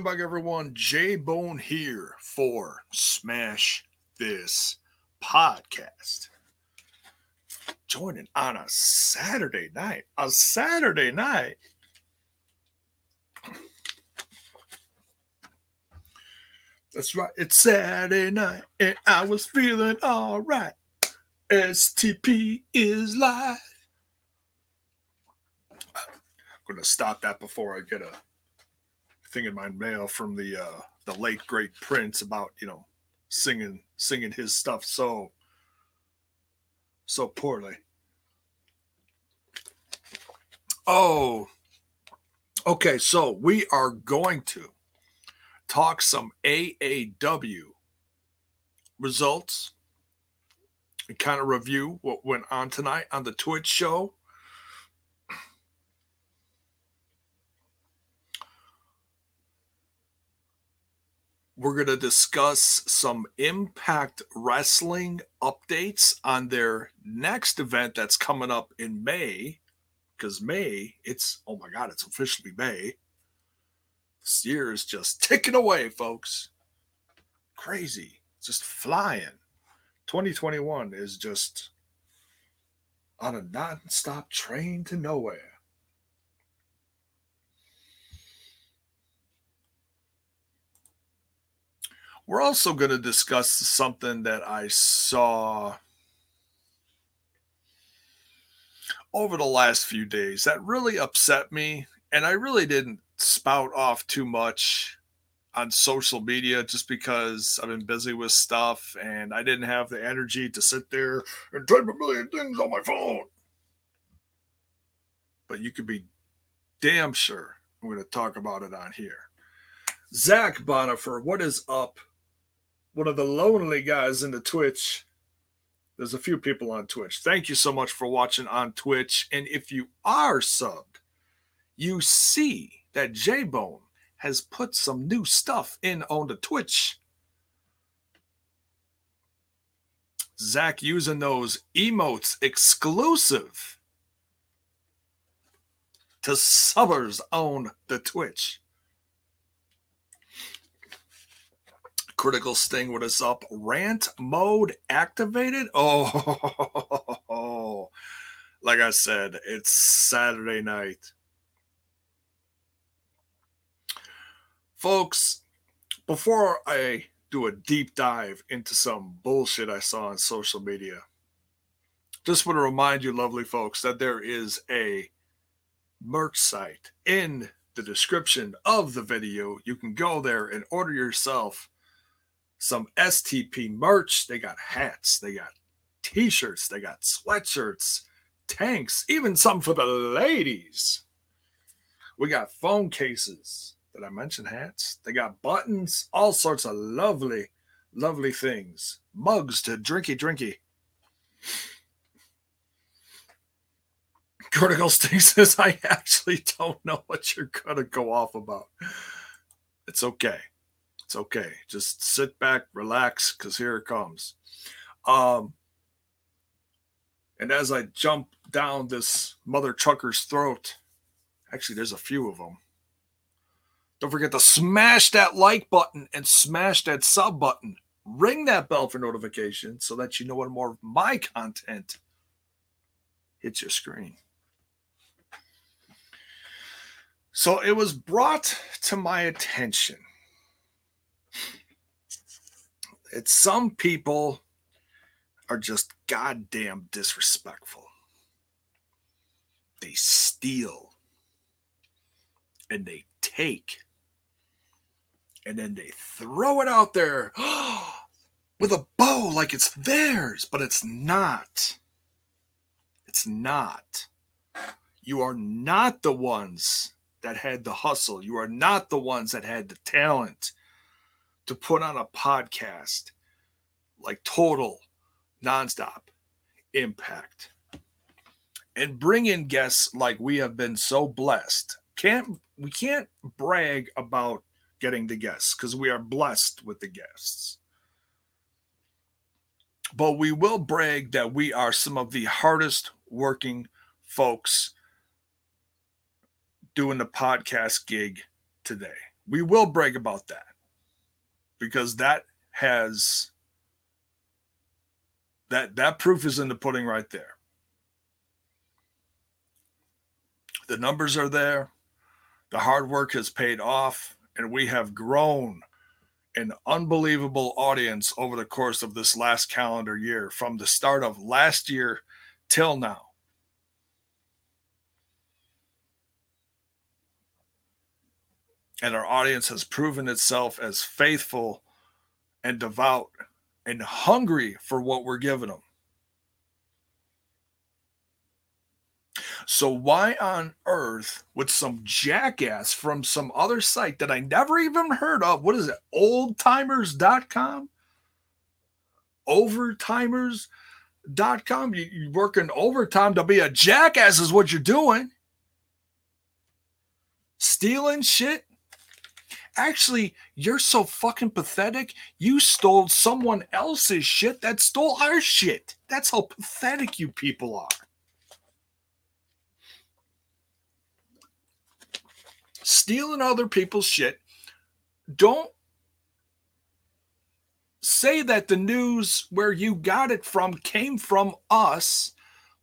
Welcome back, everyone. J Bone here for Smash This Podcast. Joining on a Saturday night. A Saturday night. That's right. It's Saturday night, and I was feeling all right. STP is live. I'm going to stop that before I get a thing in my mail from the uh, the late great Prince about you know singing singing his stuff so so poorly. Oh, okay. So we are going to talk some AAW results and kind of review what went on tonight on the Twitch show. We're going to discuss some Impact Wrestling updates on their next event that's coming up in May. Because May, it's, oh my God, it's officially May. This year is just ticking away, folks. Crazy. Just flying. 2021 is just on a non-stop train to nowhere. We're also going to discuss something that I saw over the last few days that really upset me. And I really didn't spout off too much on social media just because I've been busy with stuff and I didn't have the energy to sit there and type a million things on my phone. But you could be damn sure I'm going to talk about it on here. Zach Bonifer, what is up? One of the lonely guys in the Twitch. There's a few people on Twitch. Thank you so much for watching on Twitch. And if you are subbed, you see that J Bone has put some new stuff in on the Twitch. Zach using those emotes exclusive to subbers on the Twitch. Critical Sting what is up. Rant mode activated. Oh, like I said, it's Saturday night. Folks, before I do a deep dive into some bullshit I saw on social media, just want to remind you, lovely folks, that there is a merch site in the description of the video. You can go there and order yourself some STP merch. They got hats, they got t shirts, they got sweatshirts, tanks, even some for the ladies. We got phone cases. Did I mention hats? They got buttons, all sorts of lovely, lovely things. Mugs to drinky drinky. Critical Sting says, I actually don't know what you're going to go off about. It's okay. It's okay. Just sit back, relax, because here it comes. Um, and as I jump down this mother trucker's throat, actually, there's a few of them. Don't forget to smash that like button and smash that sub button. Ring that bell for notifications so that you know when more of my content hits your screen. So it was brought to my attention it's some people are just goddamn disrespectful. They steal and they take and then they throw it out there with a bow like it's theirs, but it's not. It's not. You are not the ones that had the hustle. You are not the ones that had the talent to put on a podcast like total nonstop impact and bring in guests like we have been so blessed. Can't we can't brag about getting the guests because we are blessed with the guests. But we will brag that we are some of the hardest working folks doing the podcast gig today. We will brag about that because that has that that proof is in the pudding right there. The numbers are there. The hard work has paid off, and we have grown an unbelievable audience over the course of this last calendar year from the start of last year till now. And our audience has proven itself as faithful and devout and hungry for what we're giving them. So, why on earth would some jackass from some other site that I never even heard of, what is it, oldtimers.com? Overtimers.com? You, you're working overtime to be a jackass, is what you're doing. Stealing shit Actually, you're so fucking pathetic. You stole someone else's shit that stole our shit. That's how pathetic you people are. Stealing other people's shit. Don't say that the news where you got it from came from us,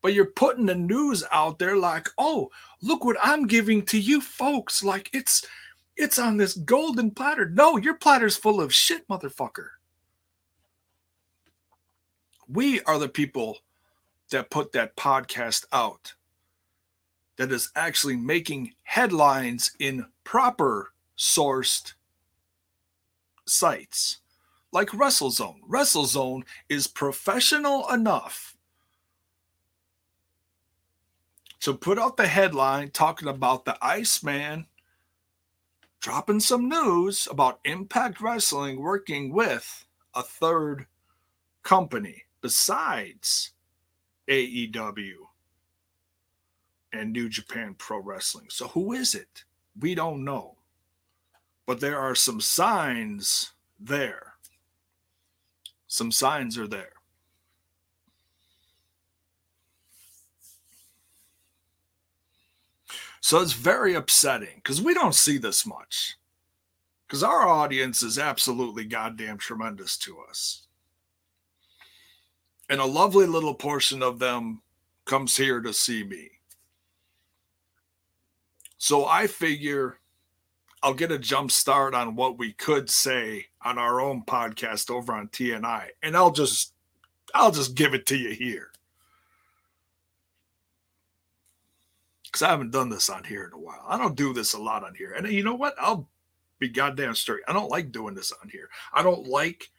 but you're putting the news out there like, oh, look what I'm giving to you folks. Like it's it's on this golden platter. No, your platter's full of shit, motherfucker. We are the people that put that podcast out that is actually making headlines in proper sourced sites like WrestleZone. WrestleZone is professional enough to put out the headline talking about the Iceman dropping some news about Impact Wrestling working with a third company besides AEW and New Japan Pro Wrestling. So, who is it? We don't know. But there are some signs there. Some signs are there. So it's very upsetting because we don't see this much. Because our audience is absolutely goddamn tremendous to us. And a lovely little portion of them comes here to see me. So I figure I'll get a jump start on what we could say on our own podcast over on TNI. And I'll just I'll just give it to you here. Because I haven't done this on here in a while. I don't do this a lot on here. And you know what? I'll be goddamn straight. I don't like doing this on here. I don't like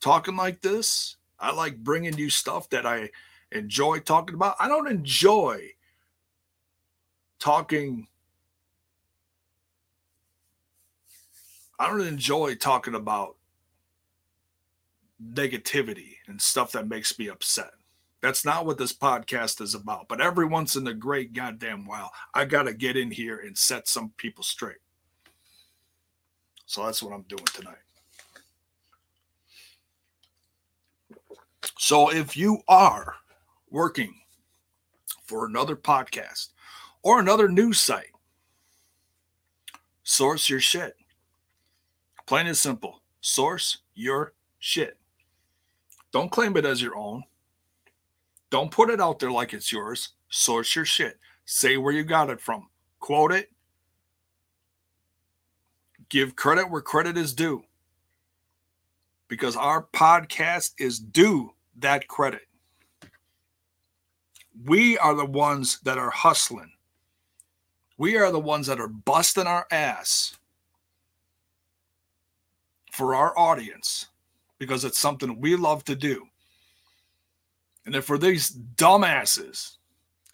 talking like this. I like bringing you stuff that I enjoy talking about. I don't enjoy talking. I don't enjoy talking about negativity and stuff that makes me upset. That's not what this podcast is about. But every once in a great goddamn while, I got to get in here and set some people straight. So that's what I'm doing tonight. So if you are working for another podcast or another news site, source your shit. Plain and simple. Source your shit. Don't claim it as your own. Don't put it out there like it's yours. Source your shit. Say where you got it from. Quote it. Give credit where credit is due. Because our podcast is due that credit. We are the ones that are hustling. We are the ones that are busting our ass for our audience because it's something we love to do. And then for these dumbasses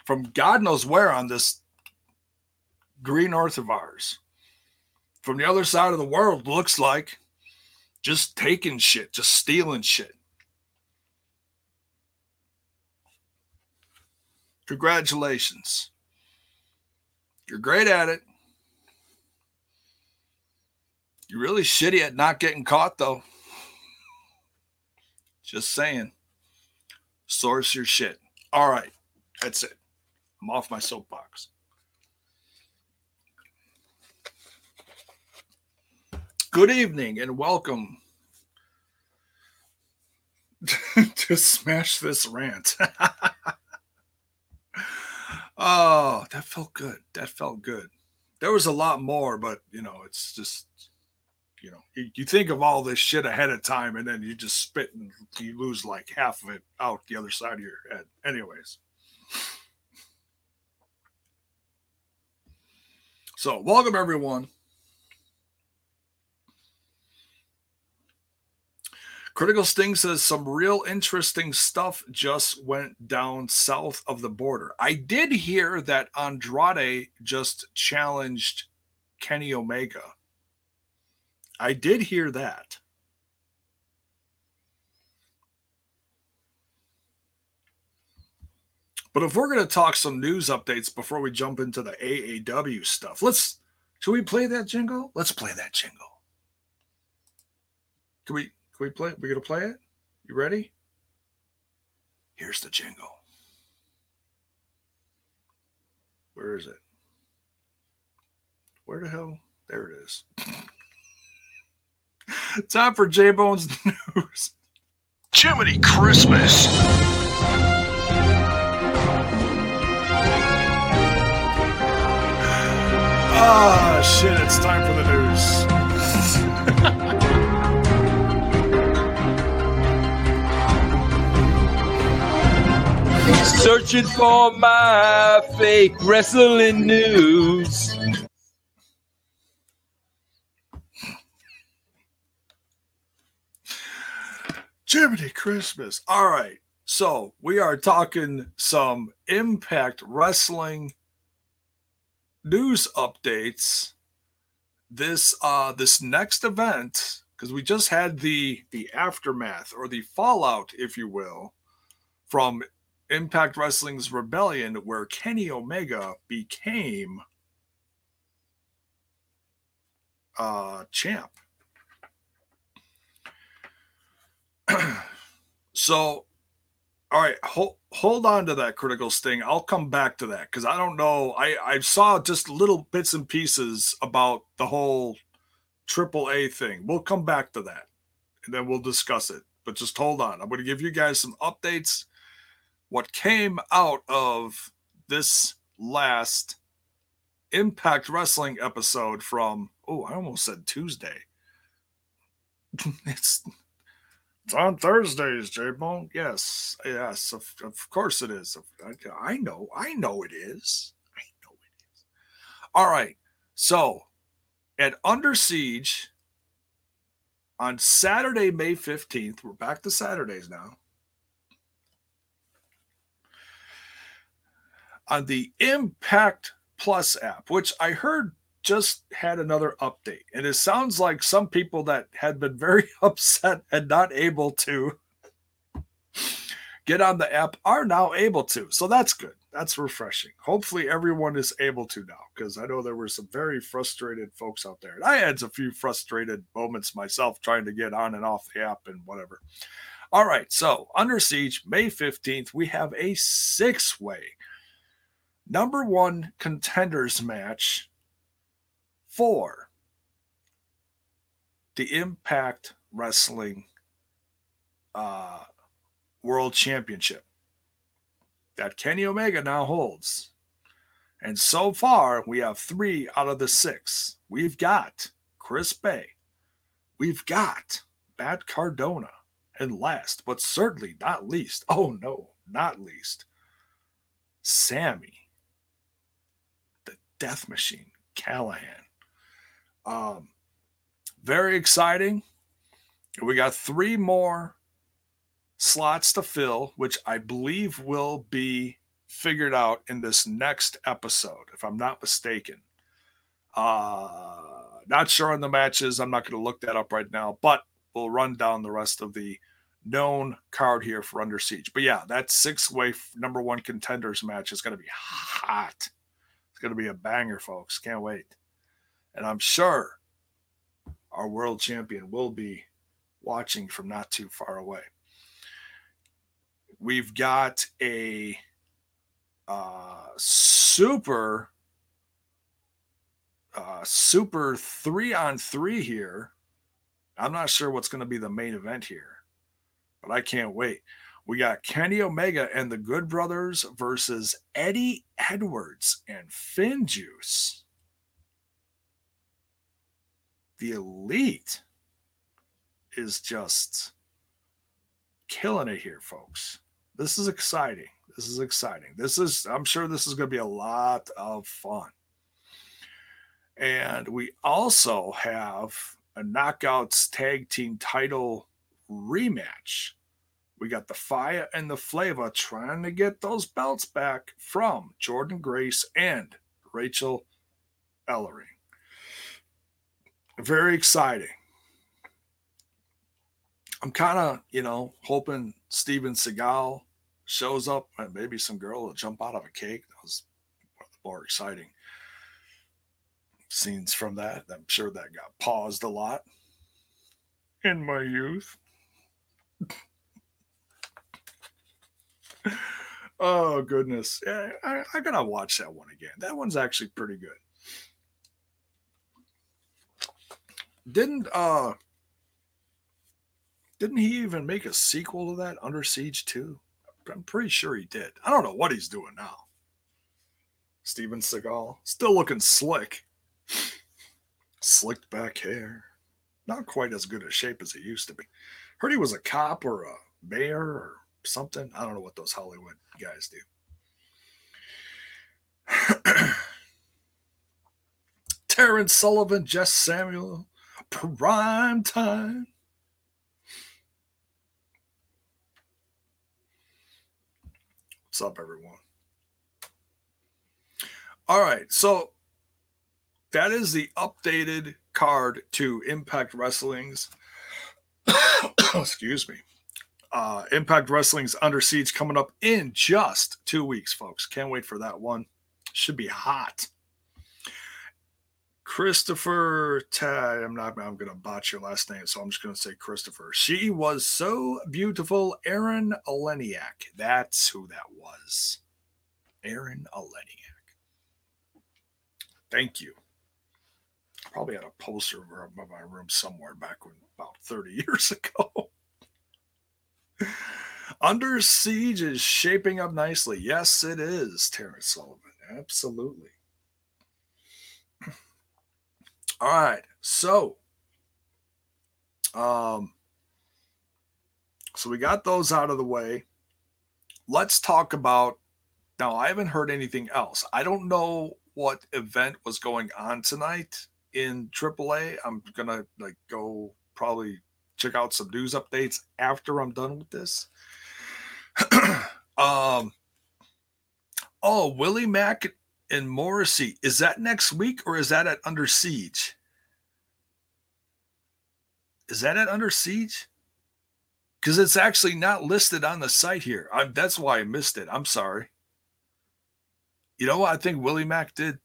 from God knows where on this green earth of ours, from the other side of the world, looks like just taking shit, just stealing shit. Congratulations. You're great at it. You're really shitty at not getting caught, though. Just saying. Source your shit. All right. That's it. I'm off my soapbox. Good evening and welcome to Smash This Rant. oh, that felt good. That felt good. There was a lot more, but you know, it's just, you know, you, think of all this shit ahead of time and then you just spit and you lose like half of it out the other side of your head. Anyways. So, welcome everyone. Critical Sting says some real interesting stuff just went down south of the border. I did hear that Andrade just challenged Kenny Omega. I did hear that. But if we're going to talk some news updates before we jump into the AAW stuff, let's should we play that jingle? Let's play that jingle. Can we can we play? We gonna play it? You ready? Here's the jingle. Where is it? Where the hell? There it is. Time for J Bones News. Jiminy Christmas. Ah, shit, it's time for the news. Searching for my fake wrestling news. Jiminy Christmas. All right. So we are talking some Impact Wrestling news updates. This uh this next event, because we just had the the aftermath or the fallout, if you will, from Impact Wrestling's Rebellion, where Kenny Omega became uh champ. so all right hold, hold on to that critical sting. I'll come back to that because i don't know. I i saw just little bits and pieces about the whole triple a thing. We'll come back to that and then we'll discuss it. But just hold on. I'm going to give you guys some updates. What came out of this last impact wrestling episode from oh i almost said tuesday. It's it's on Thursdays, J Bone. Yes, yes, of, of course it is. I know, I know it is. I know it is. All right. So at Under Siege on Saturday, May 15th, we're back to Saturdays now. On the Impact Plus app, which I heard just had another update. And it sounds like some people that had been very upset and not able to get on the app are now able to. So that's good. That's refreshing. Hopefully, everyone is able to now because I know there were some very frustrated folks out there. And I had a few frustrated moments myself trying to get on and off the app and whatever. All right. So, Under Siege, May 15th, we have a six way number one contenders match for the Impact Wrestling uh, World Championship that Kenny Omega now holds. And so far, we have three out of the six. We've got Chris Bey. We've got Matt Cardona. And last, but certainly not least, oh no, not least, Sammy, the Death Machine, Callihan. Um, very exciting. We got three more slots to fill, which I believe will be figured out in this next episode, if I'm not mistaken. Uh, not sure on the matches. I'm not going to look that up right now, but we'll run down the rest of the known card here for Under Siege. But yeah, that six way number one contenders match is going to be hot. It's going to be a banger, folks. Can't wait. And I'm sure our world champion will be watching from not too far away. We've got a uh, super, uh, super three on three here I'm not sure what's going to be the main event here, but I can't wait. We got Kenny Omega and the Good Brothers versus Eddie Edwards and FinJuice. The Elite is just killing it here, folks. This is exciting. This is exciting. This is, I'm sure this is going to be a lot of fun. And we also have a Knockouts Tag Team title rematch. We got the Fire and the Flavor trying to get those belts back from Jordynne Grace and Rachel Ellering. Very exciting. I'm kind of, you know, hoping Steven Seagal shows up and maybe some girl will jump out of a cake. That was one of the more exciting scenes from that. I'm sure that got paused a lot in my youth. oh goodness. Yeah, I, I gotta watch that one again. That one's actually pretty good. Didn't uh didn't he even make a sequel to that Under Siege 2? I'm pretty sure he did. I don't know what he's doing now. Steven Seagal, still looking slick. Slicked back hair. Not quite as good a shape as he used to be. Heard he was a cop or a mayor or something. I don't know what those Hollywood guys do. Terrence Sullivan, Jess Samuel, prime time. What's up, everyone? All right, so that is the updated card to Impact Wrestling's. excuse me. Uh, Impact Wrestling's Under Siege coming up in just two weeks, folks. Can't wait for that one. Should be hot. Christopher Tad, I'm not, I'm going to botch your last name, so I'm just going to say Christopher. She was so beautiful. Aaron Eleniak. That's who that was. Aaron Eleniak. Thank you. Probably had a poster of her above my room somewhere back when about 30 years ago. Under Siege is shaping up nicely. Yes, it is, Terrence Sullivan. Absolutely. All right. So, um, so we got those out of the way. Let's talk about now. I haven't heard anything else. I don't know what event was going on tonight in AAA. I'm gonna like go probably check out some news updates after I'm done with this. um. Oh, Willie Mack and Morrissey. Is that next week or is that at Under Siege? Is that at Under Siege? Because it's actually not listed on the site here. I, that's why I missed it. I'm sorry. You know what? I think Willie Mack did.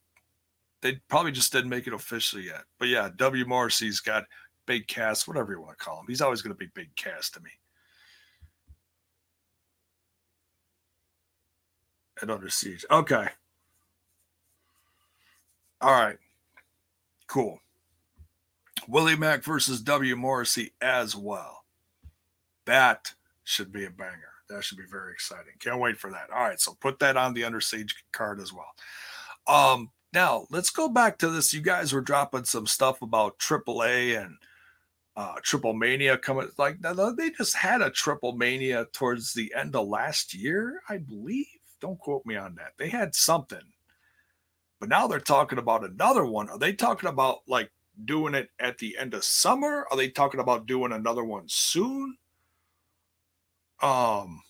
They probably just didn't make it official yet. But yeah, W. Morrissey's got Big Cass, whatever you want to call him. He's always going to be Big Cass to me. At Under Siege. Okay. All right. Cool. Willie Mack versus W. Morrissey as well. That should be a banger. That should be very exciting. Can't wait for that. All right. So put that on the Under Siege card as well. Um, now let's go back to this. You guys were dropping some stuff about AAA and uh Triple Mania coming. Like they just had a Triple Mania towards the end of last year, I believe. Don't quote me on that. They had something but now they're talking about another one. Are they talking about like doing it at the end of summer? Are they talking about doing another one soon? Um,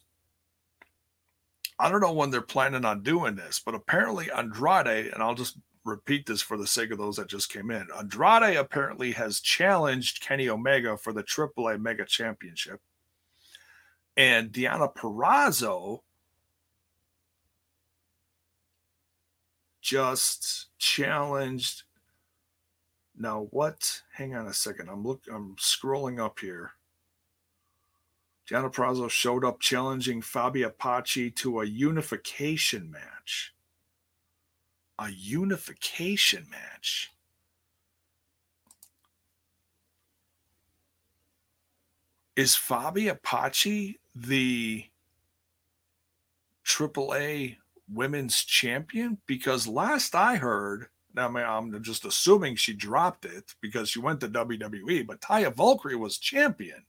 I don't know when they're planning on doing this, but apparently Andrade, and I'll just repeat this for the sake of those that just came in. Andrade apparently has challenged Kenny Omega for the AAA Mega Championship. And Deonna Purrazzo just challenged. Now what? Hang on a second. I'm look. I'm scrolling up here. Deonna Purrazzo showed up challenging Fabi Apache to a unification match. A unification match. is Fabi Apache the AAA women's champion? Because last I heard, now I'm just assuming she dropped it because she went to WWE, but Taya Valkyrie was champion.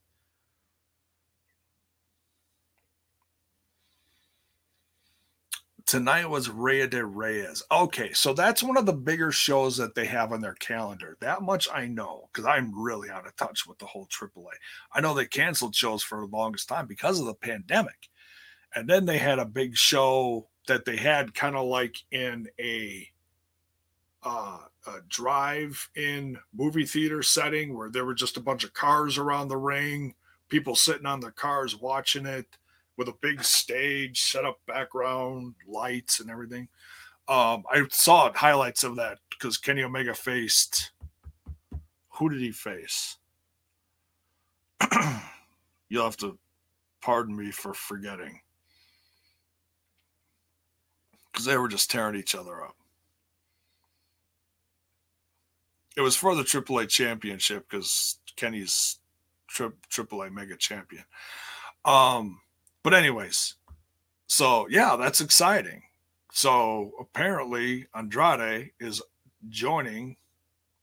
Tonight was Rey de Reyes. Okay, so that's one of the bigger shows that they have on their calendar. That much I know because I'm really out of touch with the whole AAA. I know they canceled shows for the longest time because of the pandemic. And then they had a big show that they had kind of like in a uh, a drive-in movie theater setting where there were just a bunch of cars around the ring, people sitting on the cars watching it with a big stage, set up background lights and everything. Um, I saw highlights of that because Kenny Omega faced. Who did he face? You'll have to pardon me for forgetting because they were just tearing each other up. It was for the AAA championship because Kenny's tri- AAA mega champion. Um, but anyways, so yeah, that's exciting. So apparently Andrade is joining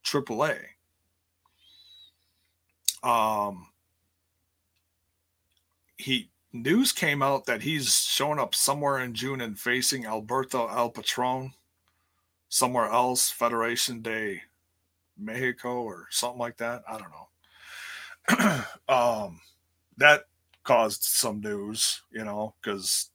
AAA. Um, he news came out that he's showing up somewhere in June and facing Alberto El Patron somewhere else, Federation Day, Mexico or something like that. I don't know. um, that caused some news, you know, because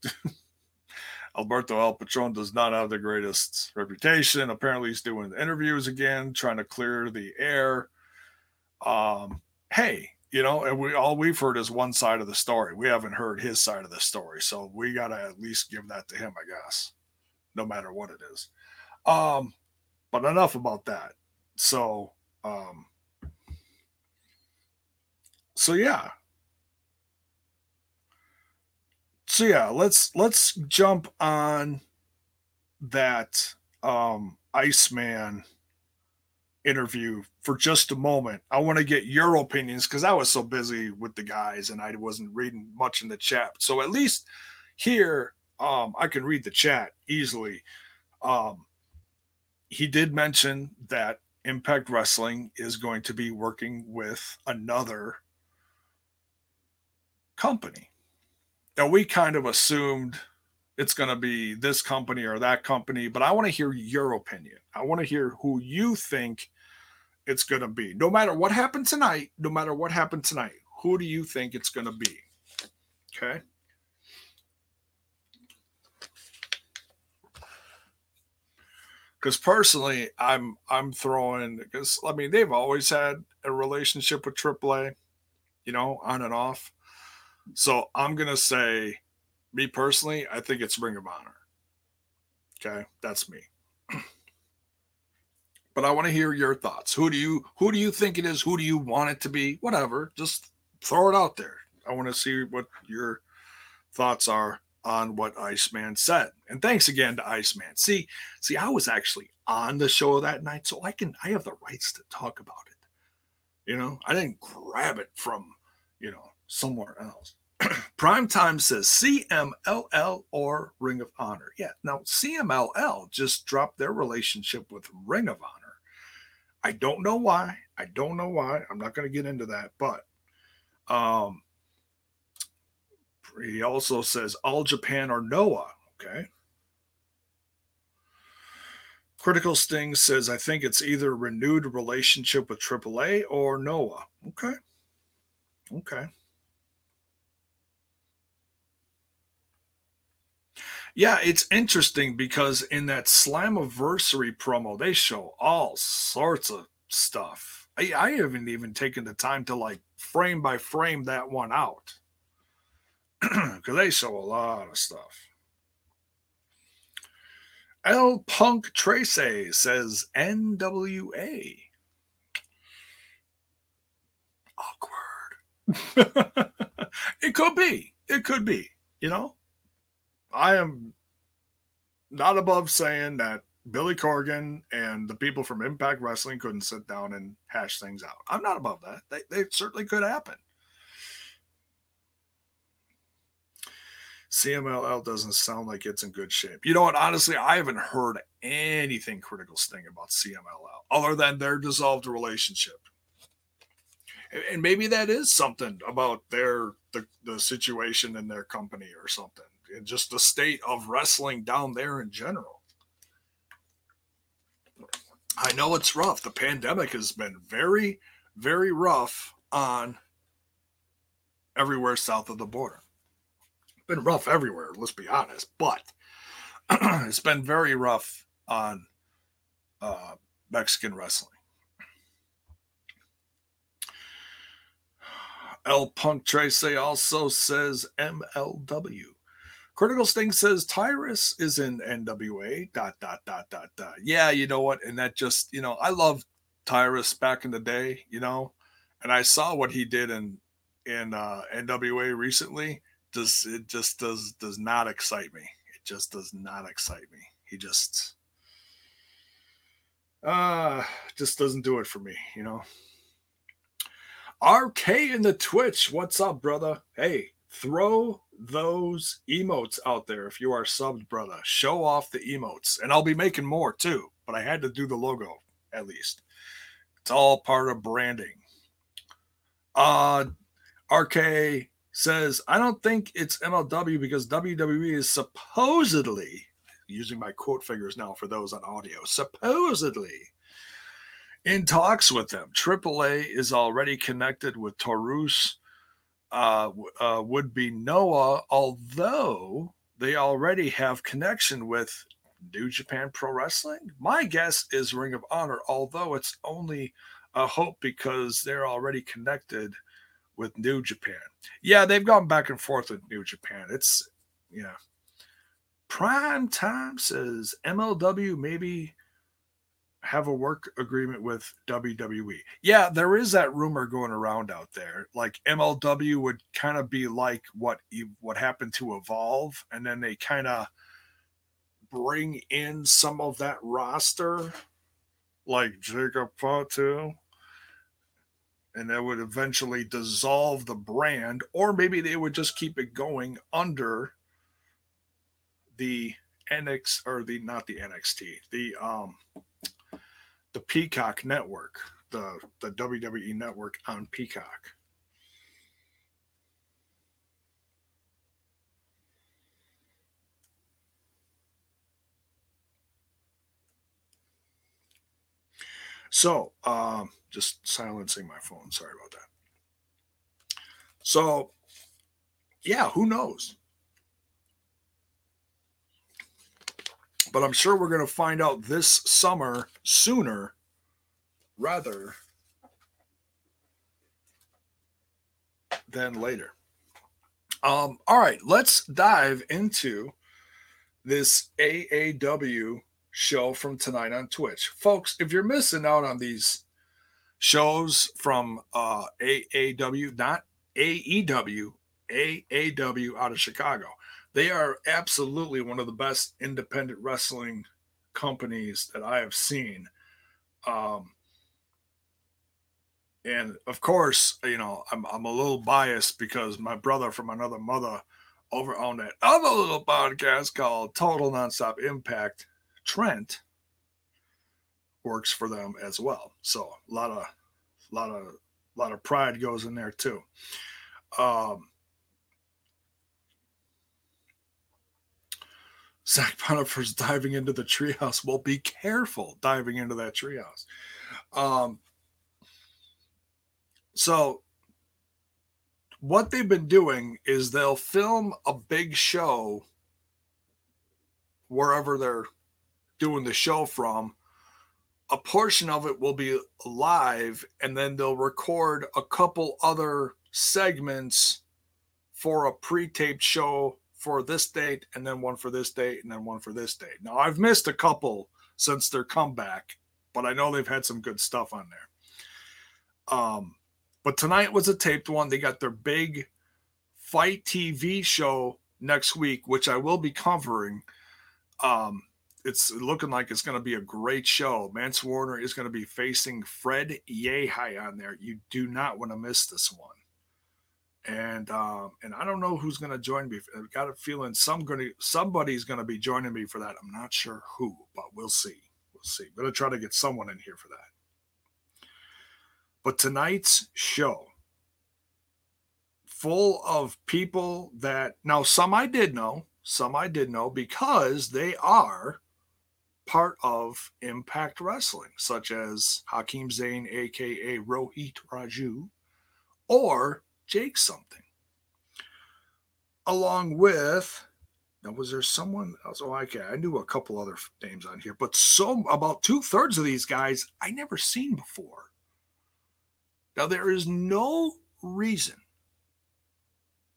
Alberto El Patron does not have the greatest reputation. Apparently, he's doing interviews again, trying to clear the air. Um, hey, you know, and we all we've heard is one side of the story. We haven't heard his side of the story, so we got to at least give that to him, I guess, no matter what it is. Um, but enough about that. So, um, so yeah, so yeah, let's let's jump on that um Iceman interview for just a moment. I want to get your opinions because I was so busy with the guys and I wasn't reading much in the chat. So at least here, um, I can read the chat easily. Um, he did mention that Impact Wrestling is going to be working with another company now we kind of assumed it's going to be this company or that company, but I want to hear your opinion. I want to hear who you think it's going to be. No matter what happened tonight, no matter what happened tonight, who do you think it's going to be? Okay. Because personally, I'm I'm throwing because I mean they've always had a relationship with AAA, you know, on and off. So I'm gonna say, me personally, I think it's Ring of Honor. Okay, that's me. but I want to hear your thoughts. Who do you who do you think it is? Who do you want it to be? Whatever, just throw it out there. I want to see what your thoughts are on what Iceman said. And thanks again to Iceman. See, see, I was actually on the show that night, so I can I have the rights to talk about it. You know, I didn't grab it from, you know, somewhere else. Prime Time says CMLL or Ring of Honor. Yeah, now CMLL just dropped their relationship with Ring of Honor. I don't know why. I don't know why. I'm not going to get into that, but um, he also says All Japan or Noah. Okay. Critical Sting says, I think it's either renewed relationship with AAA or Noah. Okay. Okay. Yeah, it's interesting because in that Slammiversary promo, they show all sorts of stuff. I, I haven't even taken the time to like frame by frame that one out because they show a lot of stuff. L Punk Trace says NWA. Awkward. it could be. It could be. You know, I am not above saying that Billy Corgan and the people from Impact Wrestling couldn't sit down and hash things out. I'm not above that. They, they certainly could happen. CMLL doesn't sound like it's in good shape. You know what? Honestly, I haven't heard anything critical sting about CMLL other than their dissolved relationship. And- maybe that is something about their the, the situation in their company or something. And just the state of wrestling down there in general. I know it's rough. The pandemic has been very, very rough on everywhere south of the border. Been rough everywhere, let's be honest, but it's been very rough on uh, Mexican wrestling. El Punk Tracy also says MLW. Critical Sting says Tyrus is in NWA. Dot dot dot dot dot. Yeah, you know what? And that just you know I love Tyrus back in the day. You know, and I saw what he did in in uh, NWA recently. Does it just does does not excite me? It just does not excite me. He just uh just doesn't do it for me. You know. RK in the Twitch. What's up, brother? Hey, throw those emotes out there if you are subbed, brother. Show off the emotes. And I'll be making more too, but I had to do the logo at least. It's all part of branding. Uh RK says, I don't think it's MLW because WWE is supposedly using my quote figures now for those on audio, supposedly in talks with them. AAA is already connected with Taurus, uh, uh, would be Noah, although they already have connection with New Japan Pro Wrestling. My guess is Ring of Honor, although it's only a hope because they're already connected with New Japan. Yeah, they've gone back and forth with New Japan. It's yeah. Prime Time says MLW maybe have a work agreement with WWE. Yeah, there is that rumor going around out there. Like MLW would kind of be like what what happened to Evolve, and then they kind of bring in some of that roster, like Jacob Fatu, and that would eventually dissolve the brand, or maybe they would just keep it going under the NX or the not the NXT, the um the Peacock network, the the WWE network on Peacock. So, um, just silencing my phone. Sorry about that. So, yeah, who knows? But I'm sure we're going to find out this summer sooner rather than later. Um, all right, let's dive into this AAW show from tonight on Twitch. Folks, if you're missing out on these shows from uh, AAW, not AEW, AAW out of Chicago, they are absolutely one of the best independent wrestling companies that I have seen. Um, and of course, you know, I'm, I'm a little biased because my brother from another mother over on that other little podcast called Total Nonstop Impact, Trent, works for them as well. So a lot of, a lot of, a lot of pride goes in there too. Um, Zach Ponifer's diving into the treehouse. Well, be careful diving into that treehouse. Um, so, what they've been doing is they'll film a big show wherever they're doing the show from. A portion of it will be live, and then they'll record a couple other segments for a pre taped show for this date, and then one for this date, and then one for this date. Now, I've missed a couple since their comeback, but I know they've had some good stuff on there. Um, but tonight was a taped one. They got their big fight TV show next week, which I will be covering. Um, it's looking like it's going to be a great show. Mance Warner is going to be facing Fred Yehi on there. You do not want to miss this one. And um, and I don't know who's going to join me. I've got a feeling some to somebody's going to be joining me for that. I'm not sure who, but we'll see. We'll see. I'm going to try to get someone in here for that. But tonight's show, full of people that now some I did know, some I did know because they are part of Impact Wrestling, such as Hakeem Zayn, aka Rohit Raju, or Jake something. Along with now, was there someone else? Oh, okay, I knew a couple other names on here, but so about two thirds of these guys I never seen before. Now there is no reason,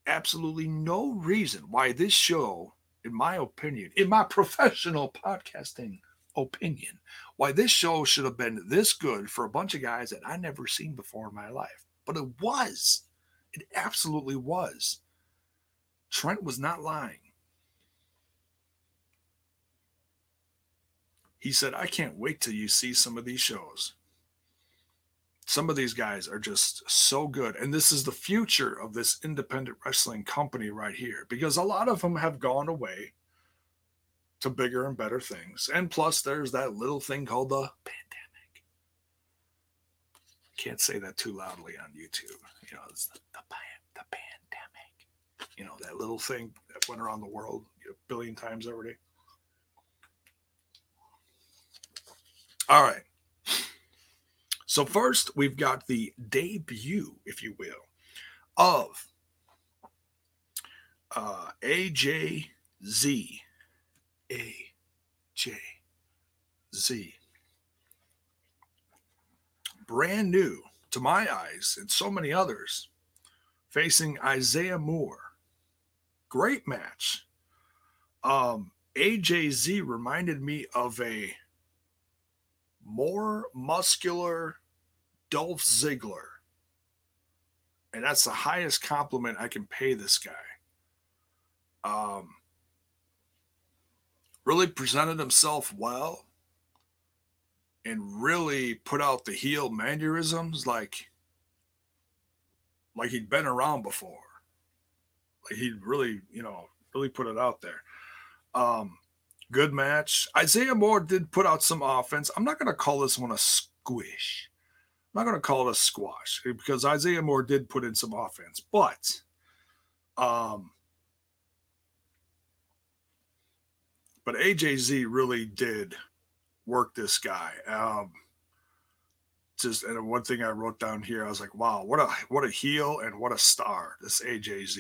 absolutely no reason why this show, in my opinion, in my professional podcasting opinion, why this show should have been this good for a bunch of guys that I never seen before in my life. But it was. It absolutely was. Trent was not lying. He said, I can't wait till you see some of these shows. Some of these guys are just so good. And this is the future of this independent wrestling company right here because a lot of them have gone away to bigger and better things. And plus, there's that little thing called the pandemic. Can't say that too loudly on YouTube. You know, it's the, the, the pandemic. You know, that little thing that went around the world a billion times already. All right. So, first, we've got the debut, if you will, of uh, AJZ. AJZ. Brand new to my eyes and so many others, facing Isaiah Moore. Great match. Um, AJZ reminded me of a more muscular Dolph Ziggler. And that's the highest compliment I can pay this guy. Um, really presented himself well and really put out the heel mannerisms like like he'd been around before. Like he'd really, you know, really put it out there. Um, good match. Isaiah Moore did put out some offense. I'm not going to call this one a squish. I'm not going to call it a squash because Isaiah Moore did put in some offense, but um, but AJZ really did work this guy. Um, just and one thing I wrote down here, I was like, wow, what a what a heel and what a star this AJZ.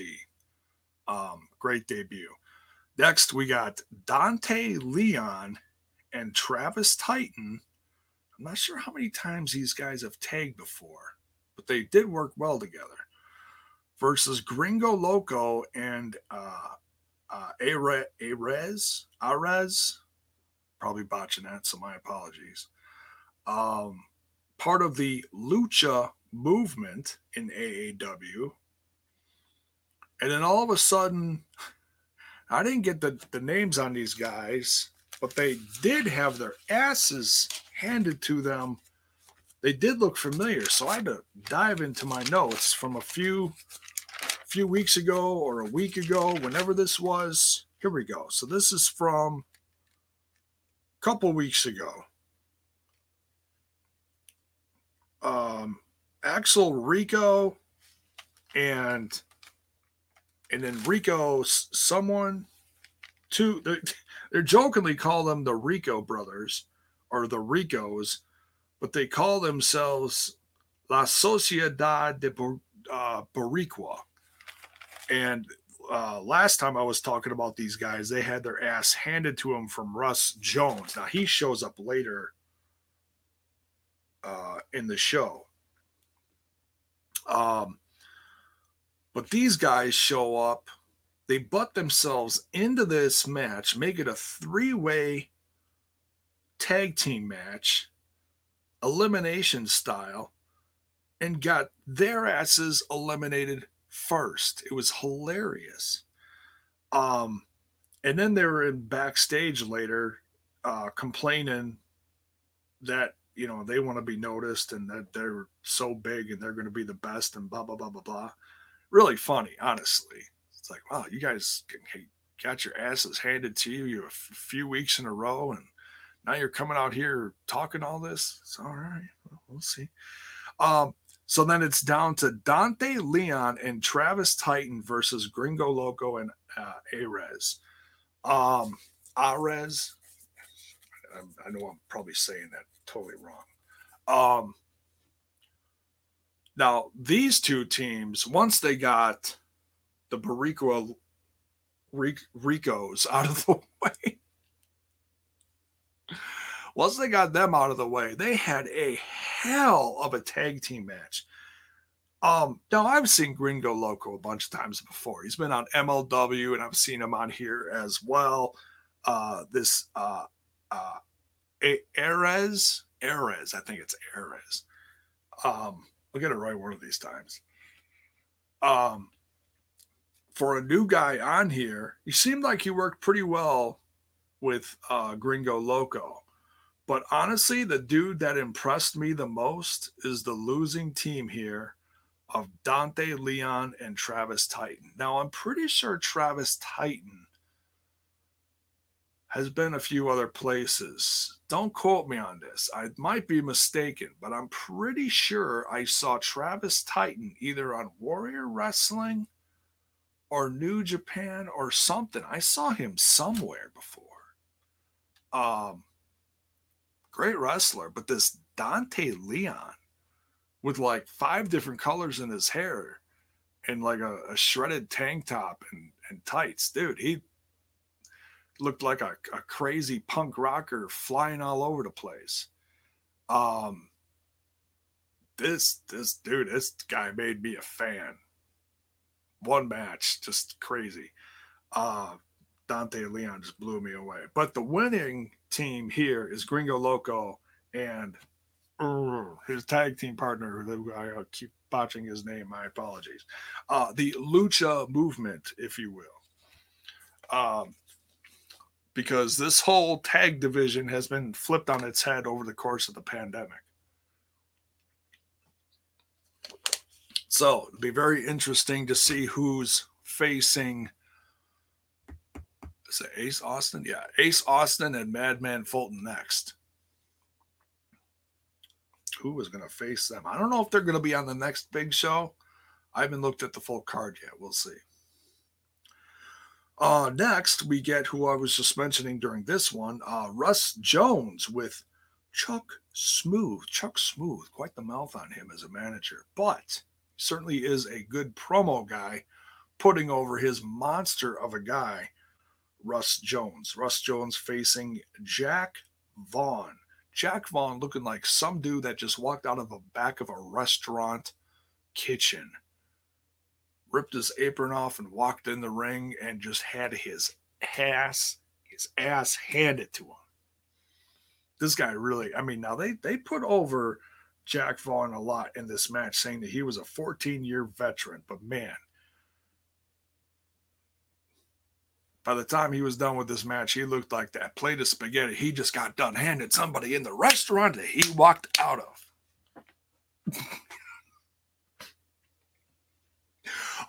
Um, great debut. Next, we got Dante Leon and Travis Titan. I'm not sure how many times these guys have tagged before, but they did work well together. Versus Gringo Loco and uh, uh, Arez, Arez, probably botching that, so my apologies. Um, part of the Lucha movement in AAW. And then all of a sudden, I didn't get the, the names on these guys, but they did have their asses handed to them. They did look familiar, so I had to dive into my notes from a few few weeks ago or a week ago, whenever this was. Here we go. So this is from couple weeks ago. Um, Axel Rico and and then Rico, someone, two, they're, they're jokingly call them the Rico brothers or the Ricos, but they call themselves La Sociedad de uh, Boricua. And uh, last time I was talking about these guys, they had their ass handed to them from Russ Jones. Now he shows up later uh, in the show. Um, but these guys show up, they butt themselves into this match, make it a three way tag team match, elimination style, and got their asses eliminated first. It was hilarious. Um, and then they were in backstage later, uh, complaining that you know they want to be noticed and that they're so big and they're going to be the best and blah blah blah blah blah really funny, honestly. It's like, wow, you guys got your asses handed to you, you a f- few weeks in a row, and now you're coming out here talking all this. It's all right. Well, we'll see. Um, so then it's down to Dante Leon and Travis Titan versus Gringo Loco and uh, Arez. Um. I, I know I'm probably saying that totally wrong. Um, now these two teams, once they got the Barico Ricos out of the way, once they got them out of the way, they had a hell of a tag team match. Um, now I've seen Gringo Loco a bunch of times before. He's been on MLW, and I've seen him on here as well. Uh, this uh, uh, Arez, Arez, I think it's Arez. Um, I'll get it right one of these times. Um, for a new guy on here, he seemed like he worked pretty well with uh, Gringo Loco. But honestly, the dude that impressed me the most is the losing team here of Dante Leon and Travis Titan. Now, I'm pretty sure Travis Titan has been a few other places. Don't quote me on this. I might be mistaken, but I'm pretty sure I saw Travis Titan either on Warrior Wrestling or New Japan or something. I saw him somewhere before. Um, great wrestler, but this Dante Leon with like five different colors in his hair and like a, a shredded tank top and, and tights, dude, he looked like a, a crazy punk rocker flying all over the place. Um, this this dude, this guy made me a fan. One match, just crazy. Uh, Dante Leon just blew me away. But the winning team here is Gringo Loco and uh, his tag team partner, who I keep botching his name. My apologies. Uh, the Lucha movement, if you will. Um, because this whole tag division has been flipped on its head over the course of the pandemic. So it'll be very interesting to see who's facing is it Ace Austin? Yeah, Ace Austin and Madman Fulton next. Who is going to face them? I don't know if they're going to be on the next big show. I haven't looked at the full card yet. We'll see. Uh, next, we get who I was just mentioning during this one uh, Russ Jones with Chuck Smooth. Chuck Smooth, quite the mouth on him as a manager, but certainly is a good promo guy, putting over his monster of a guy Russ Jones. Russ Jones facing Jack Vaughn. Jack Vaughn looking like some dude that just walked out of the back of a restaurant kitchen, ripped his apron off and walked in the ring and just had his ass, his ass handed to him. This guy really, I mean, now they they put over Jack Vaughn a lot in this match, saying that he was a 14 year veteran, but man, By the time he was done with this match, he looked like that plate of spaghetti he just got done handed somebody in the restaurant that he walked out of.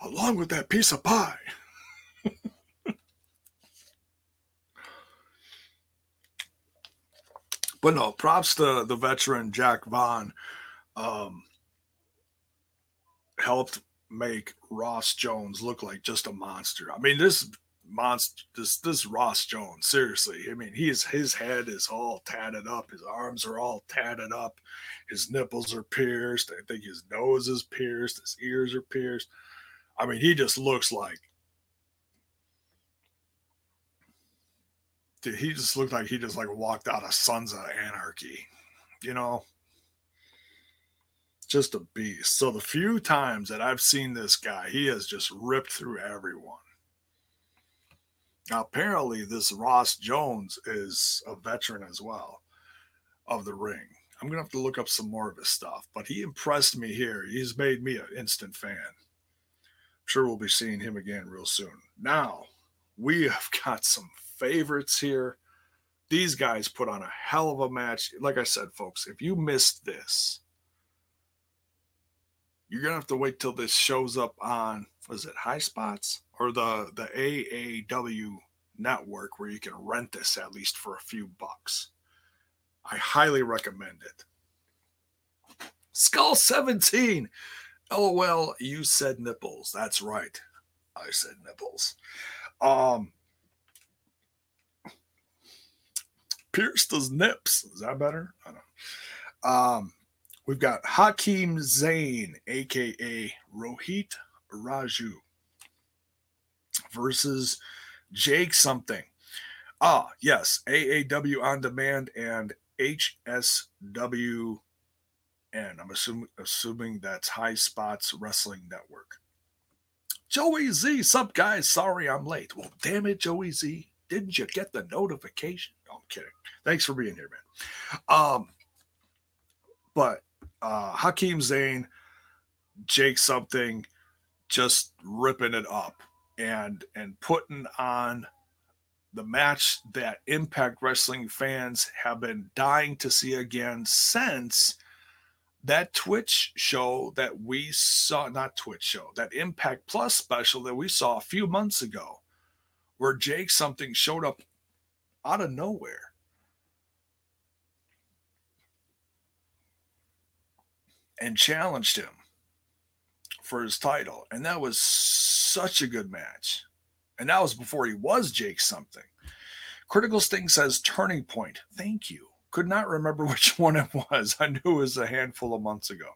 Along with that piece of pie. but no, props to the veteran Jack Vaughn. Um, helped make Ross Jones look like just a monster. I mean, this monster this this Ross Jones seriously I mean he is his head is all tatted up his arms are all tatted up his nipples are pierced I think his nose is pierced his ears are pierced. I mean he just looks like dude, he just looked like he just like walked out of Sons of Anarchy you know? Just a beast. So the few times that I've seen this guy he has just ripped through everyone now, apparently, this Ross Jones is a veteran as well of the ring. I'm to have to look up some more of his stuff, but he impressed me here. He's made me an instant fan. I'm sure we'll be seeing him again real soon. Now, we have got some favorites here. These guys put on a hell of a match. Like I said, folks, if you missed this, you're gonna have to wait till this shows up on was it High Spots or the the AAW network where you can rent this at least for a few bucks. I highly recommend it. Skull 17. LOL, you said nipples. That's right. I said nipples. Um pierced his nips. Is that better? I don't know. Um we've got Hakeem Zayn, aka Rohit Raju, versus Jake something. Ah, yes, AAW on demand and HSW and I'm assuming assuming that's High Spots Wrestling Network. Joey Z, sup guys? Sorry I'm late. Well, damn it, Joey Z. Didn't you get the notification? No, I'm kidding. Thanks for being here, man. Um, but uh Hakeem Zane, Jake something, just ripping it up and and putting on the match that Impact Wrestling fans have been dying to see again since that Twitch show that we saw, not Twitch show, that Impact Plus special that we saw a few months ago, where Jake something showed up out of nowhere. And challenged him for his title. And that was such a good match. And that was before he was Jake something. Critical Sting says turning point. Thank you could not remember which one it was. I knew it was a handful of months ago.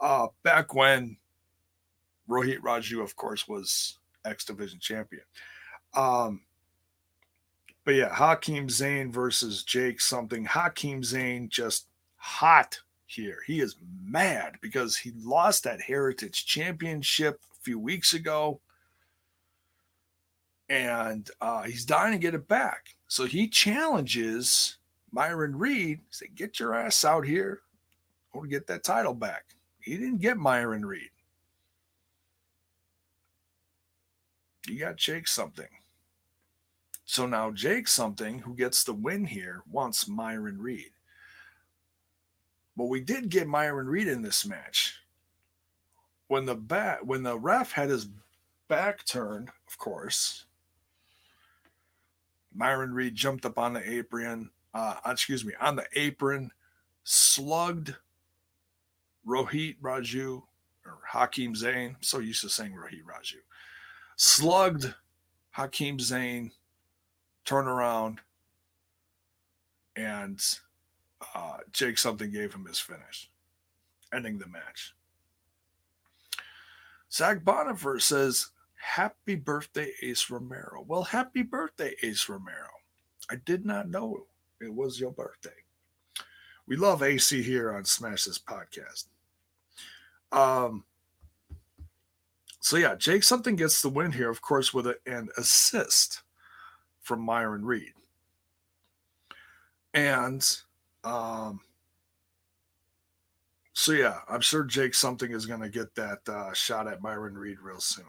Uh, back when Rohit Raju, of course, was X Division champion. Um, but yeah, Hakeem Zane versus Jake something. Hakeem Zane just hot here. He is mad because he lost that Heritage Championship a few weeks ago. And uh, he's dying to get it back. So he challenges Myron Reed said, Get your ass out here. I want to get that title back. He didn't get Myron Reed. You got Jake something. So now Jake something, who gets the win here, wants Myron Reed. But we did get Myron Reed in this match. When the bat when the ref had his back turned, of course, Myron Reed jumped up on the apron, uh, excuse me, on the apron, slugged Rohit Raju or Hakeem Zayn. So used to saying Rohit Raju. Slugged Hakeem Zayn, turn around, and uh, Jake something gave him his finish, ending the match. Zach Bonifer says, Happy birthday, Ace Romero. Well, happy birthday, Ace Romero. I did not know it was your birthday. We love AC here on Smash This Podcast. Um, so yeah, Jake something gets the win here, of course, with a, an assist from Myron Reed. And um, so yeah, I'm sure Jake something is going to get that uh, shot at Myron Reed real soon.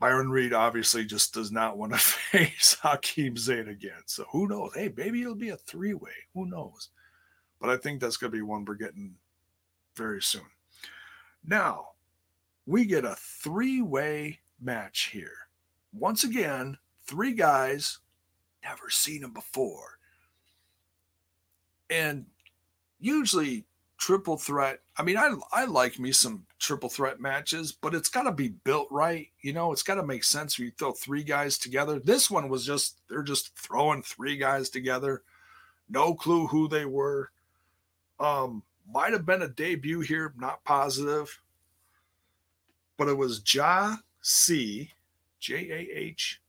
Myron Reed obviously just does not want to face Hakeem Zayn again. So who knows? Hey, maybe it'll be a three way. Who knows? But I think that's going to be one we're getting very soon. Now, we get a three way match here. Once again, three guys, never seen them before. And usually triple threat. I mean, I I like me some triple threat matches, but it's got to be built right. You know, it's got to make sense you throw three guys together. This one was just they're just throwing three guys together. No clue who they were. Um, might have been a debut here, not positive. But it was Ja C, J A H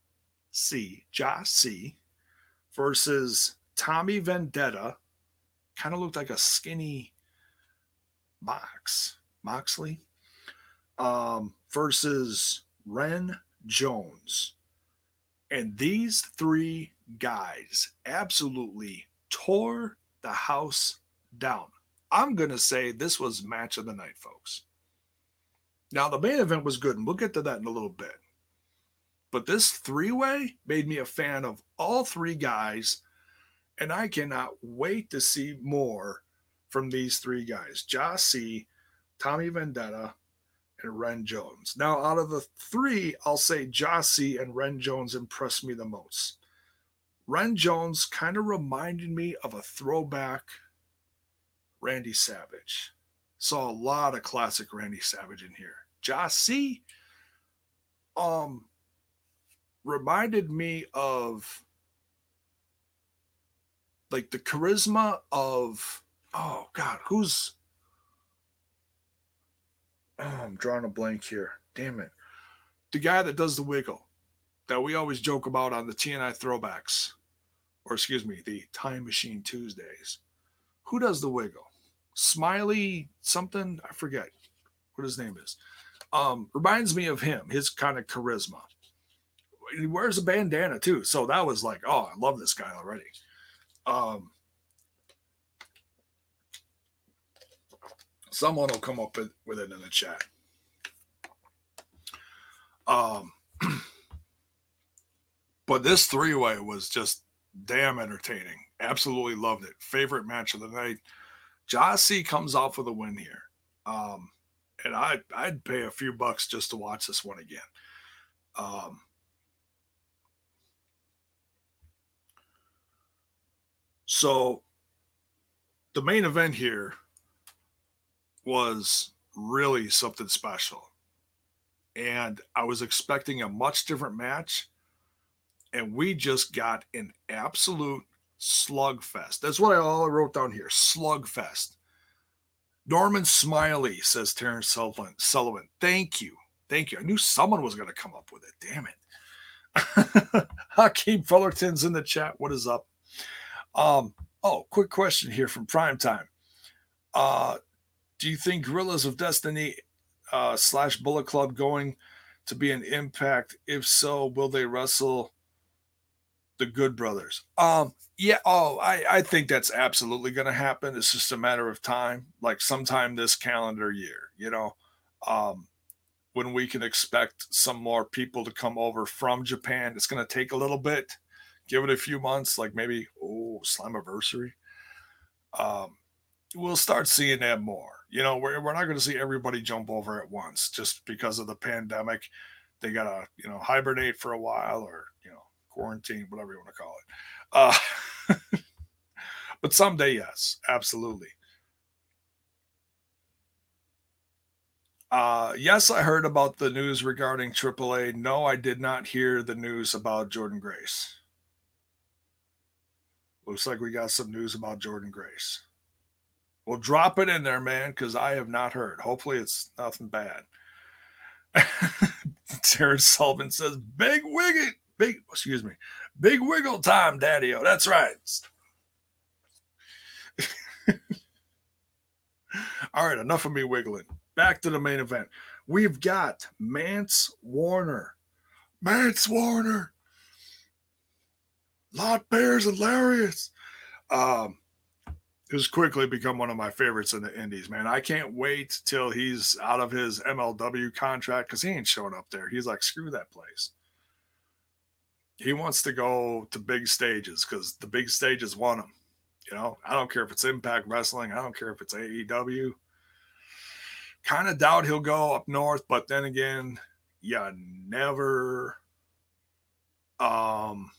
C, Jah-C versus Tommy Vendetta. Kind of looked like a skinny Mox, Moxley, um, versus Ren Jones. And these three guys absolutely tore the house down. I'm to say this was match of the night, folks. Now, the main event was good, and we'll get to that in a little bit. But this three way made me a fan of all three guys, and I cannot wait to see more from these three guys Jah-C, Tommy Vendetta, and Ren Jones. Now, out of the three, I'll say Jah-C and Ren Jones impressed me the most. Ren Jones kind of reminded me of a throwback Randy Savage. Saw a lot of classic Randy Savage in here. Jah-C um reminded me of like the charisma of oh god who's oh i'm drawing a blank here. Damn it. The guy that does the wiggle that we always joke about on the tni throwbacks or excuse me the time machine tuesdays. Who does the wiggle? Smiley something? I forget what his name is. Um reminds me of him his kind of charisma. He wears a bandana too so that was like oh i love this guy already um, someone will come up with, it in the chat. Um, but this three way was just damn entertaining. Absolutely loved it. Favorite match of the night. Jah-C comes off with a win here. Um, and I I'd pay a few bucks just to watch this one again. Um, So the main event here was really something special. And I was expecting a much different match. And we just got an absolute slugfest. That's what I all wrote down here slugfest. Norman Smiley, says Terrence Sullivan. Sullivan. Thank you. Thank you. I knew someone was going to come up with it. Damn it. Hakeem Fullerton's in the chat. What is up? Um, oh, quick question here from Primetime. Uh, do you think Guerrillas of Destiny uh, slash Bullet Club going to be an impact? If so, will they wrestle the Good Brothers? Um, yeah. Oh, I, I think that's absolutely going to happen. It's just a matter of time, like sometime this calendar year, you know, um, when we can expect some more people to come over from Japan. It's going to take a little bit give it a few months, like maybe oh Slammiversary. Um, we'll start seeing that more. You know, we're we're not going to see everybody jump over at once just because of the pandemic. They gotta you know hibernate for a while or you know quarantine, whatever you want to call it. Uh, but someday, yes, absolutely. Uh, yes, I heard about the news regarding AAA. No, I did not hear the news about Jordynne Grace. Looks like we got some news about Jordynne Grace. Well, drop it in there, man, because I have not heard. Hopefully, it's nothing bad. Terrence Sullivan says, "Big wiggle, big excuse me, big wiggle time, Daddy. That's right." All right, enough of me wiggling. Back to the main event. We've got Mance Warner. Mance Warner Lot Bear's hilarious. Um, has quickly become one of my favorites in the Indies, man. I can't wait till he's out of his MLW contract because he ain't showing up there. He's like, screw that place. He wants to go to big stages because the big stages want him. You know, I don't care if it's Impact Wrestling, I don't care if it's AEW. Kind of doubt he'll go up north, but then again, you never um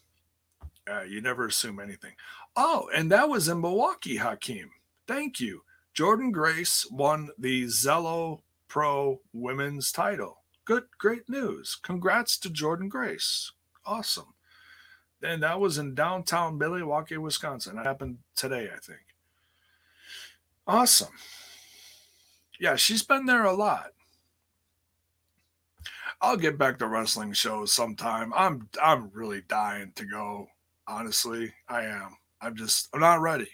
uh, you never assume anything. Oh, and that was in Milwaukee, Hakeem. Thank you. Jordynne Grace won the Zelo Pro Women's title. Good, great news. Congrats to Jordynne Grace. Awesome. And that was in downtown Milwaukee, Wisconsin. That happened today, I think. Awesome. Yeah, she's been there a lot. I'll get back to wrestling shows sometime. I'm I'm really dying to go honestly. I am. I'm just, I'm not ready.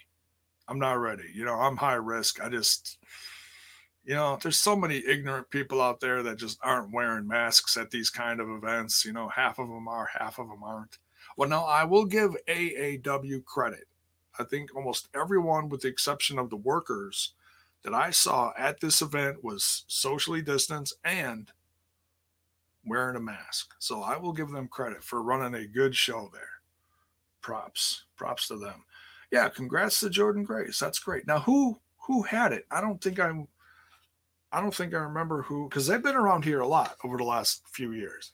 I'm not ready. You know, I'm high risk. I just, you know, there's so many ignorant people out there that just aren't wearing masks at these kind of events. You know, half of them are, half of them aren't. Well, now I will give AAW credit. I think almost everyone, with the exception of the workers that I saw at this event, was socially distanced and wearing a mask. So I will give them credit for running a good show there props. Props to them. Yeah, congrats to Jordynne Grace. That's great. Now who who had it? I don't think I'm I don't think I remember who because they've been around here a lot over the last few years.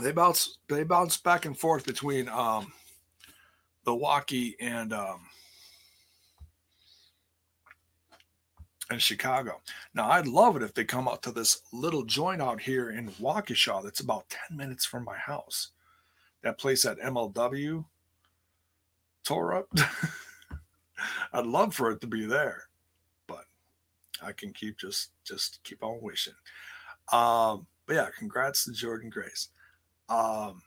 They bounce they bounce back and forth between um, Milwaukee and um, and Chicago. Now I'd love it if they come out to this little joint out here in Waukesha that's about 10 minutes from my house. That place at MLW tore up. I'd love for it to be there, but I can keep just just keep on wishing. Um, but yeah, congrats to Jordynne Grace. Um,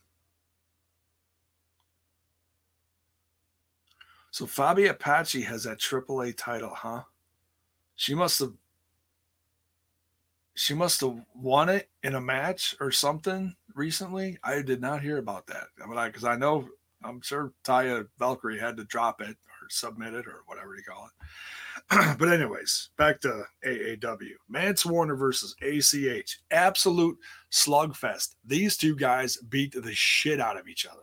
so Fabi Apache has that AAA title, huh? She must have she must have won it in a match or something recently. I did not hear about that. I mean, because I, I know I'm sure Taya Valkyrie had to drop it or submit it or whatever you call it. but anyways, back to AAW. Mance Warner versus ACH. Absolute slugfest. These two guys beat the shit out of each other.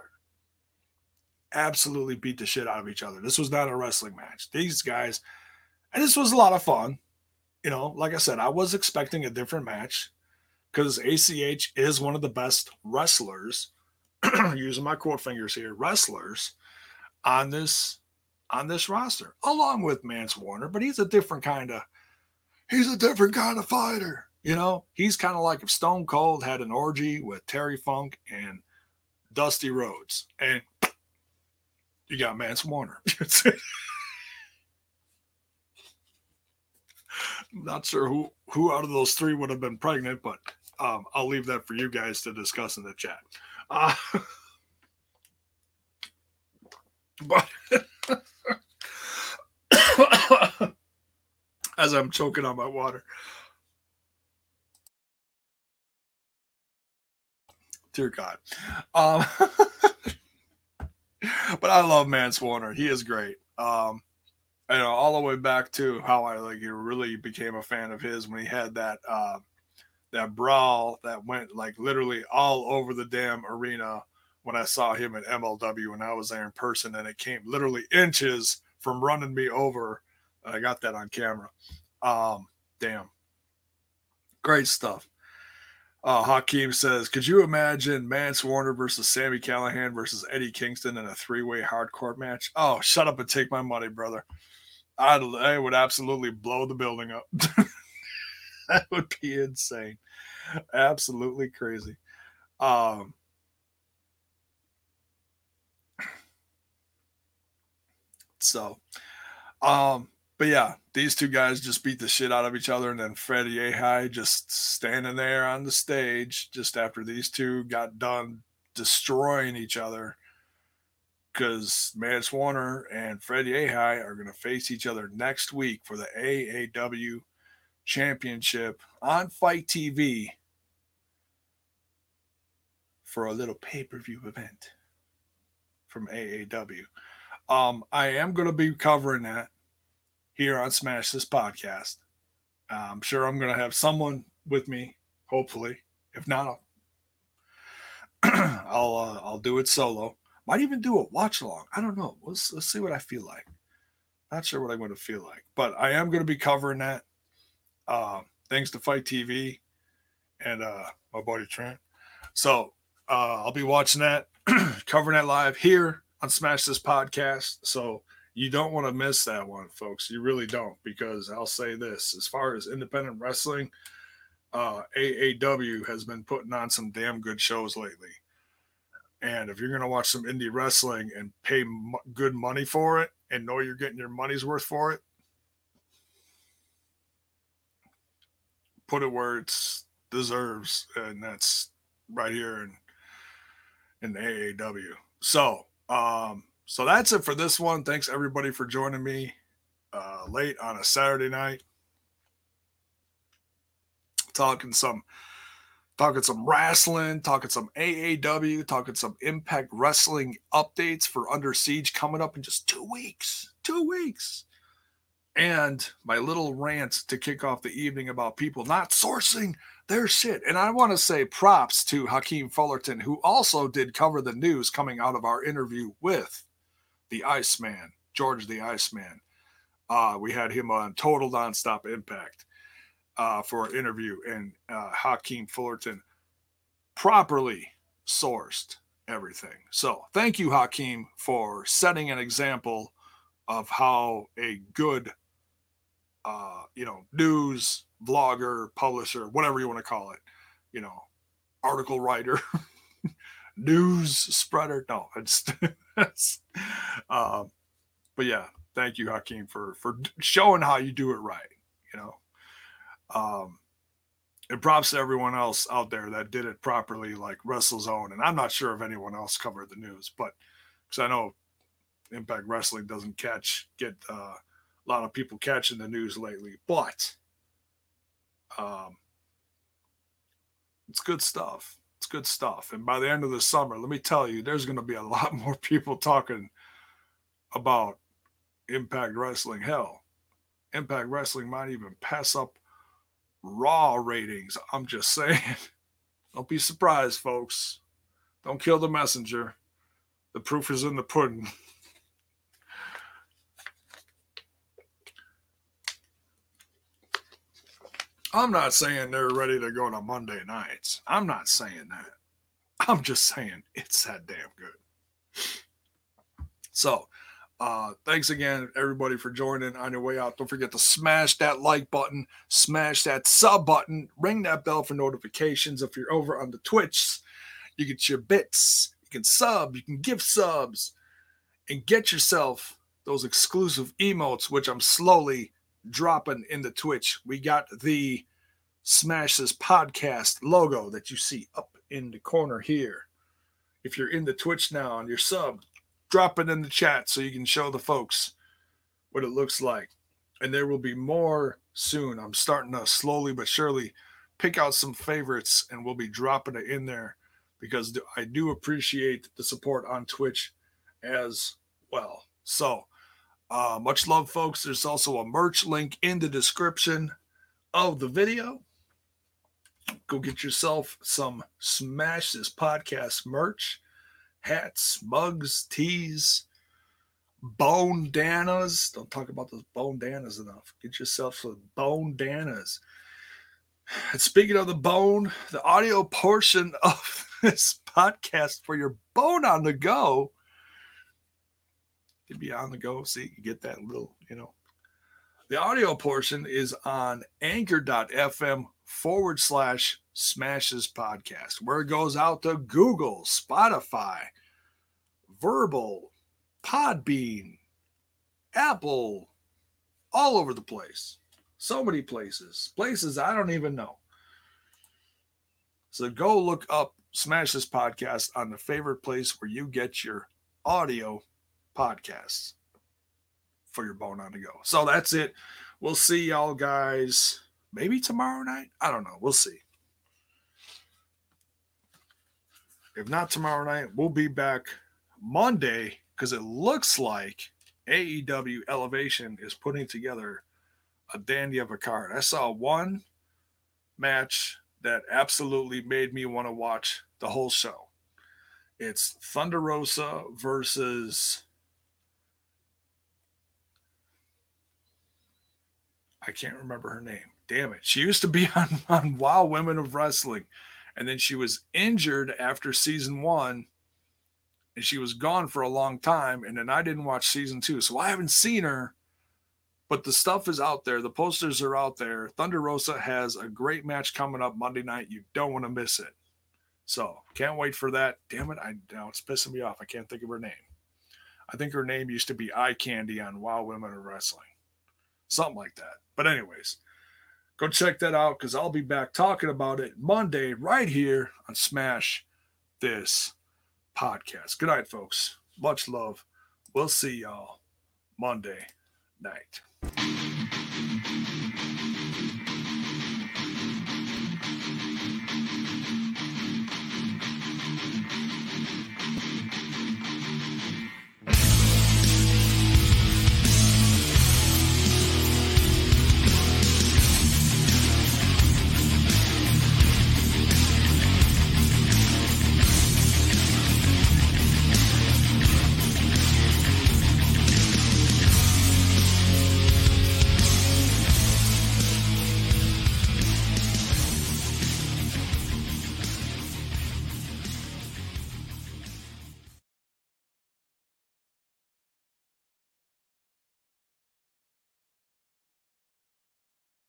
Absolutely beat the shit out of each other. This was not a wrestling match. These guys, and this was a lot of fun. You know, like I said, I was expecting a different match because ACH is one of the best wrestlers using my quote fingers here, wrestlers on this on this roster, along with Mance Warner, but he's a different kind of he's a different kind of fighter. You know, he's kind of like if Stone Cold had an orgy with Terry Funk and Dusty Rhodes, and you got Mance Warner. not sure who who out of those three would have been pregnant, but um, I'll leave that for you guys to discuss in the chat. Uh, but as I'm choking on my water. Dear God. Um, but I love Mance Warner. He is great. Um, you know, all the way back to how I like really became a fan of his when he had that uh, that brawl that went like literally all over the damn arena when I saw him at MLW when I was there in person, and it came literally inches from running me over. I got that on camera. Um, damn, great stuff. Uh, Hakeem says, "Could you imagine Mance Warner versus Sami Callihan versus Eddie Kingston in a three-way hardcore match?" Oh, shut up and take my money, brother. I'd, I would absolutely blow the building up. that would be insane. Absolutely crazy. Um, so, um, but yeah, these two guys just beat the shit out of each other, and then Fred Yehi just standing there on the stage just after these two got done destroying each other because Mance Warner and Fred Yehi are going to face each other next week for the AAW Championship on Fight TV for a little pay per view event from AAW. Um, I am going to be covering that here on Smash This Podcast. I'm sure I'm going to have someone with me, hopefully. If not, I'll I'll, uh, I'll do it solo. Might even do a watch along. I don't know. Let's let's see what I feel like. Not sure what I'm going to feel like, but I am going to be covering that. Uh, thanks to Fight TV and uh, my buddy Trent. So uh, I'll be watching that, covering that live here on Smash This Podcast. So you don't want to miss that one, folks. You really don't, because I'll say this as far as independent wrestling, uh, AAW has been putting on some damn good shows lately. And if you're going to watch some indie wrestling and pay m- good money for it and know you're getting your money's worth for it, put it where it's deserves. And that's right here in, in the AAW. So, um, so that's it for this one. Thanks everybody for joining me uh, late on a Saturday night. Talking some talking some wrestling, talking some AAW, talking some Impact Wrestling updates for Under Siege coming up in just two weeks. Two weeks. And my little rant to kick off the evening about people not sourcing their shit. And I want to say props to Hakeem Fullerton, who also did cover the news coming out of our interview with the Iceman, George the Iceman. Uh, we had him on Total Nonstop Impact uh, for an interview, and uh, Hakeem Fullerton properly sourced everything. So thank you, Hakeem, for setting an example of how a good, uh, you know, news vlogger, publisher, whatever you want to call it, you know, article writer, news spreader. No, it's, it's um, but yeah, thank you, Hakeem, for for showing how you do it right. You know, um, and props to everyone else out there that did it properly, like WrestleZone. And I'm not sure if anyone else covered the news, but because I know Impact Wrestling doesn't catch get uh, a lot of people catching the news lately, but um, it's good stuff. It's good stuff. And by the end of the summer, let me tell you, there's going to be a lot more people talking about Impact Wrestling. Hell, Impact Wrestling might even pass up Raw ratings. I'm just saying. Don't be surprised, folks. Don't kill the messenger. The proof is in the pudding. I'm not saying they're ready to go to Monday nights. I'm not saying that. I'm just saying it's that damn good. So, uh, thanks again, everybody, for joining on your way out. Don't forget to smash that like button, smash that sub button, ring that bell for notifications. If you're over on the Twitch, you get your bits, you can sub, you can give subs, and get yourself those exclusive emotes, which I'm slowly dropping in the Twitch. We got the Smash This Podcast logo that you see up in the corner here. If you're in the Twitch now and you're sub, drop it in the chat so you can show the folks what it looks like. And there will be more soon. I'm starting to slowly but surely pick out some favorites and we'll be dropping it in there because I do appreciate the support on Twitch as well. So, uh, much love, folks. There's also a merch link in the description of the video. Go get yourself some Smash This Podcast merch hats, mugs, bone danas. Don't talk about those bone danas enough. Get yourself some bone danas. And speaking of the bone, the audio portion of this podcast for your bone on the go could be on the go. See, you can get that little, you know. The audio portion is on anchor.fm forward slash Smash This Podcast, where it goes out to Google, Spotify, Verbal, Podbean, Apple, all over the place. So many places, places I don't even know. So go look up Smash This Podcast on the favorite place where you get your audio podcasts for your bone on the go. So that's it. We'll see y'all guys maybe tomorrow night. I don't know. We'll see. If not tomorrow night, we'll be back Monday because it looks like AEW Elevation is putting together a dandy of a card. I saw one match that absolutely made me want to watch the whole show. It's Thunder Rosa versus I can't remember her name. Damn it. She used to be on, on Wow Women of Wrestling and then she was injured after season one and she was gone for a long time and then i didn't watch season two so i haven't seen her but the stuff is out there. The posters are out there. Thunder rosa has a great match coming up monday night. You don't want to miss it. So can't wait for that. Damn it i now it's pissing me off. I can't think of her name. I think her name used to be eye candy on wow women of wrestling. Something like that. But anyways Go check that out because I'll be back talking about it Monday right here on Smash This Podcast. Good night, folks. Much love. We'll see y'all Monday night.